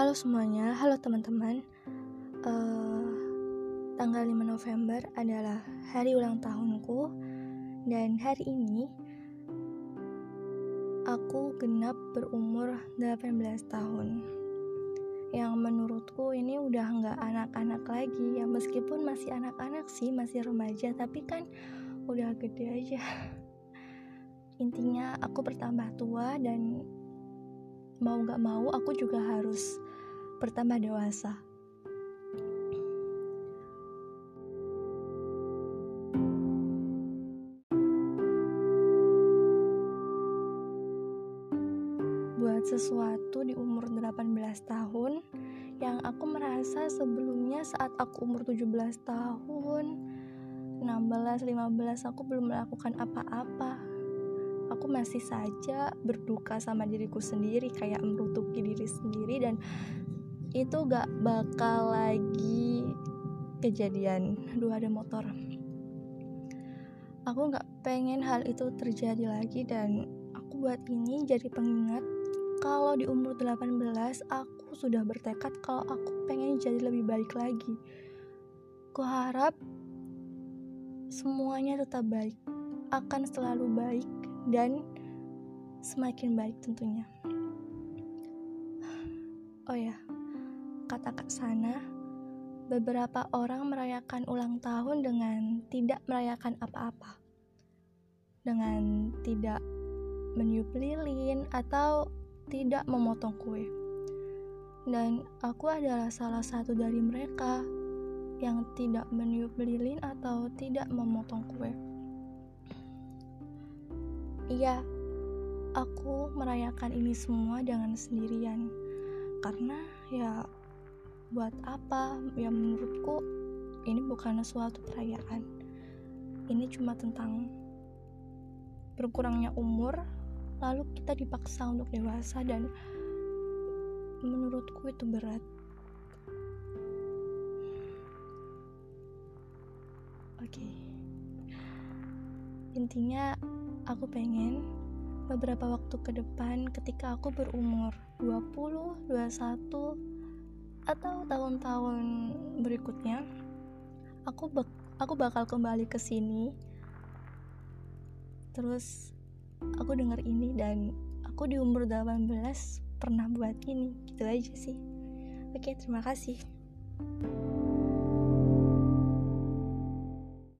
Halo semuanya, halo teman-teman. Uh, tanggal 5 November adalah hari ulang tahunku dan hari ini aku genap berumur 18 tahun. Yang menurutku ini udah nggak anak-anak lagi ya meskipun masih anak-anak sih, masih remaja tapi kan udah gede aja. Intinya aku bertambah tua dan mau gak mau aku juga harus bertambah dewasa. Buat sesuatu di umur 18 tahun yang aku merasa sebelumnya saat aku umur 17 tahun 16, 15 aku belum melakukan apa-apa aku masih saja berduka sama diriku sendiri kayak merutuki diri sendiri dan itu gak bakal lagi kejadian. Aduh ada motor. Aku gak pengen hal itu terjadi lagi dan aku buat ini jadi pengingat kalau di umur 18 aku sudah bertekad kalau aku pengen jadi lebih baik lagi. Ku harap semuanya tetap baik akan selalu baik dan semakin baik tentunya. Oh ya, kata Kak Sana, beberapa orang merayakan ulang tahun dengan tidak merayakan apa-apa. Dengan tidak meniup lilin atau tidak memotong kue. Dan aku adalah salah satu dari mereka yang tidak meniup lilin atau tidak memotong kue. Iya, aku merayakan ini semua dengan sendirian. Karena ya buat apa? Ya menurutku ini bukan suatu perayaan. Ini cuma tentang berkurangnya umur, lalu kita dipaksa untuk dewasa dan menurutku itu berat. Oke. Okay. Intinya Aku pengen beberapa waktu ke depan ketika aku berumur 20, 21 atau tahun-tahun berikutnya aku aku bakal kembali ke sini. Terus aku dengar ini dan aku di umur 18 pernah buat ini. Gitu aja sih. Oke terima kasih